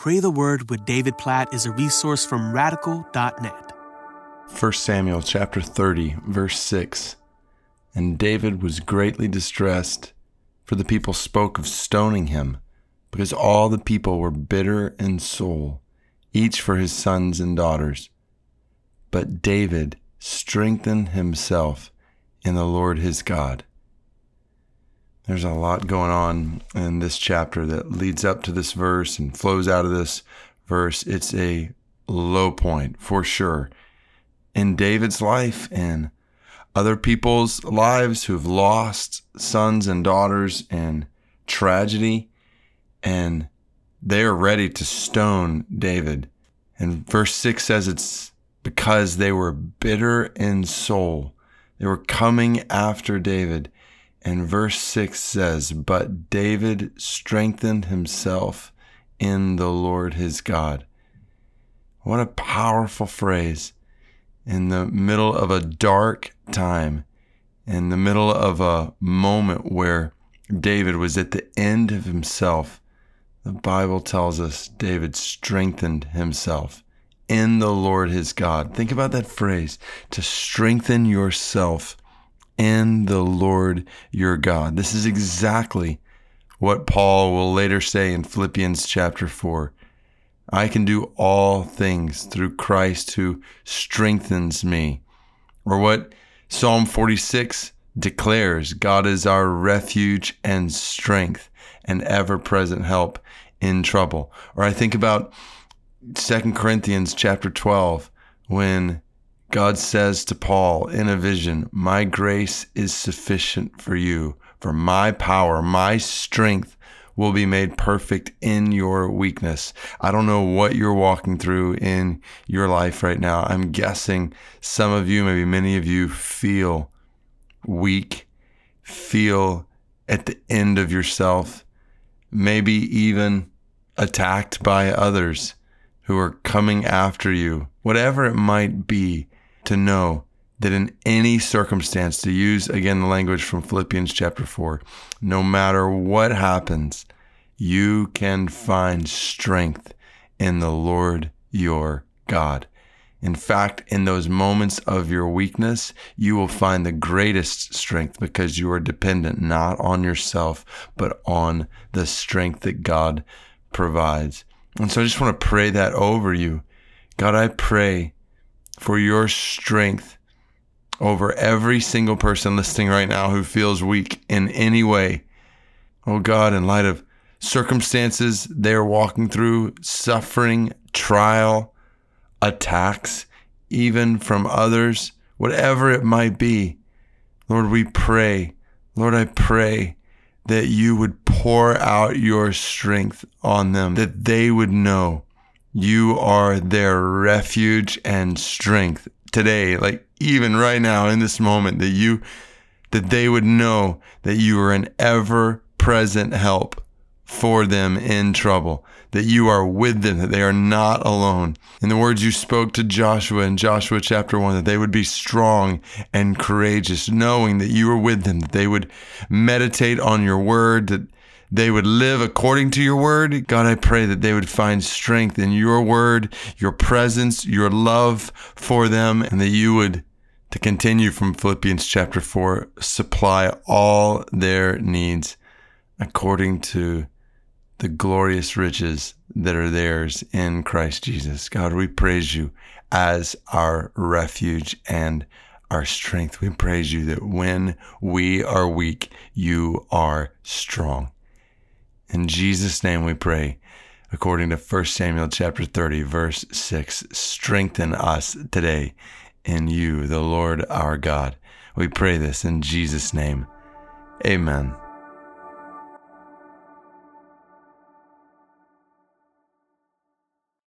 Pray the Word with David Platt is a resource from radical.net. 1 Samuel chapter 30, verse 6. And David was greatly distressed, for the people spoke of stoning him, because all the people were bitter in soul, each for his sons and daughters. But David strengthened himself in the Lord his God. There's a lot going on in this chapter that leads up to this verse and flows out of this verse. It's a low point for sure in David's life and other people's lives who have lost sons and daughters in tragedy. And they are ready to stone David. And verse 6 says it's because they were bitter in soul. They were coming after David. And verse 6 says, But David strengthened himself in the Lord his God. What a powerful phrase. In the middle of a dark time, in the middle of a moment where David was at the end of himself, the Bible tells us David strengthened himself in the Lord his God. Think about that phrase to strengthen yourself in the Lord your God. This is exactly what Paul will later say in Philippians chapter 4. I can do all things through Christ who strengthens me. Or what Psalm 46 declares God is our refuge and strength and ever present help in trouble. Or I think about 2 Corinthians chapter 12 when God says to Paul in a vision, My grace is sufficient for you, for my power, my strength will be made perfect in your weakness. I don't know what you're walking through in your life right now. I'm guessing some of you, maybe many of you, feel weak, feel at the end of yourself, maybe even attacked by others who are coming after you, whatever it might be to know that in any circumstance, to use again the language from Philippians chapter 4, no matter what happens, you can find strength in the Lord your God. In fact, in those moments of your weakness, you will find the greatest strength because you are dependent not on yourself, but on the strength that God provides. And so I just want to pray that over you. God, I pray for your strength over every single person listening right now who feels weak in any way. Oh God, in light of circumstances they're walking through, suffering, trial, attacks, even from others, whatever it might be, Lord, we pray. Lord, I pray that you would pour out your strength on them, that they would know you are their refuge and strength today, like even right now in this moment, that you, that they would know that you are an ever present help for them in trouble, that you are with them, that they are not alone. In the words you spoke to Joshua in Joshua chapter 1, that they would be strong and courageous, knowing that you are with them, that they would meditate on your word, that they would live according to your word. God, I pray that they would find strength in your word, your presence, your love for them, and that you would, to continue from Philippians chapter 4, supply all their needs according to the glorious riches that are theirs in Christ Jesus. God, we praise you as our refuge and our strength. We praise you that when we are weak, you are strong. In Jesus' name we pray, according to 1 Samuel chapter 30, verse 6, strengthen us today in you, the Lord our God. We pray this in Jesus' name. Amen.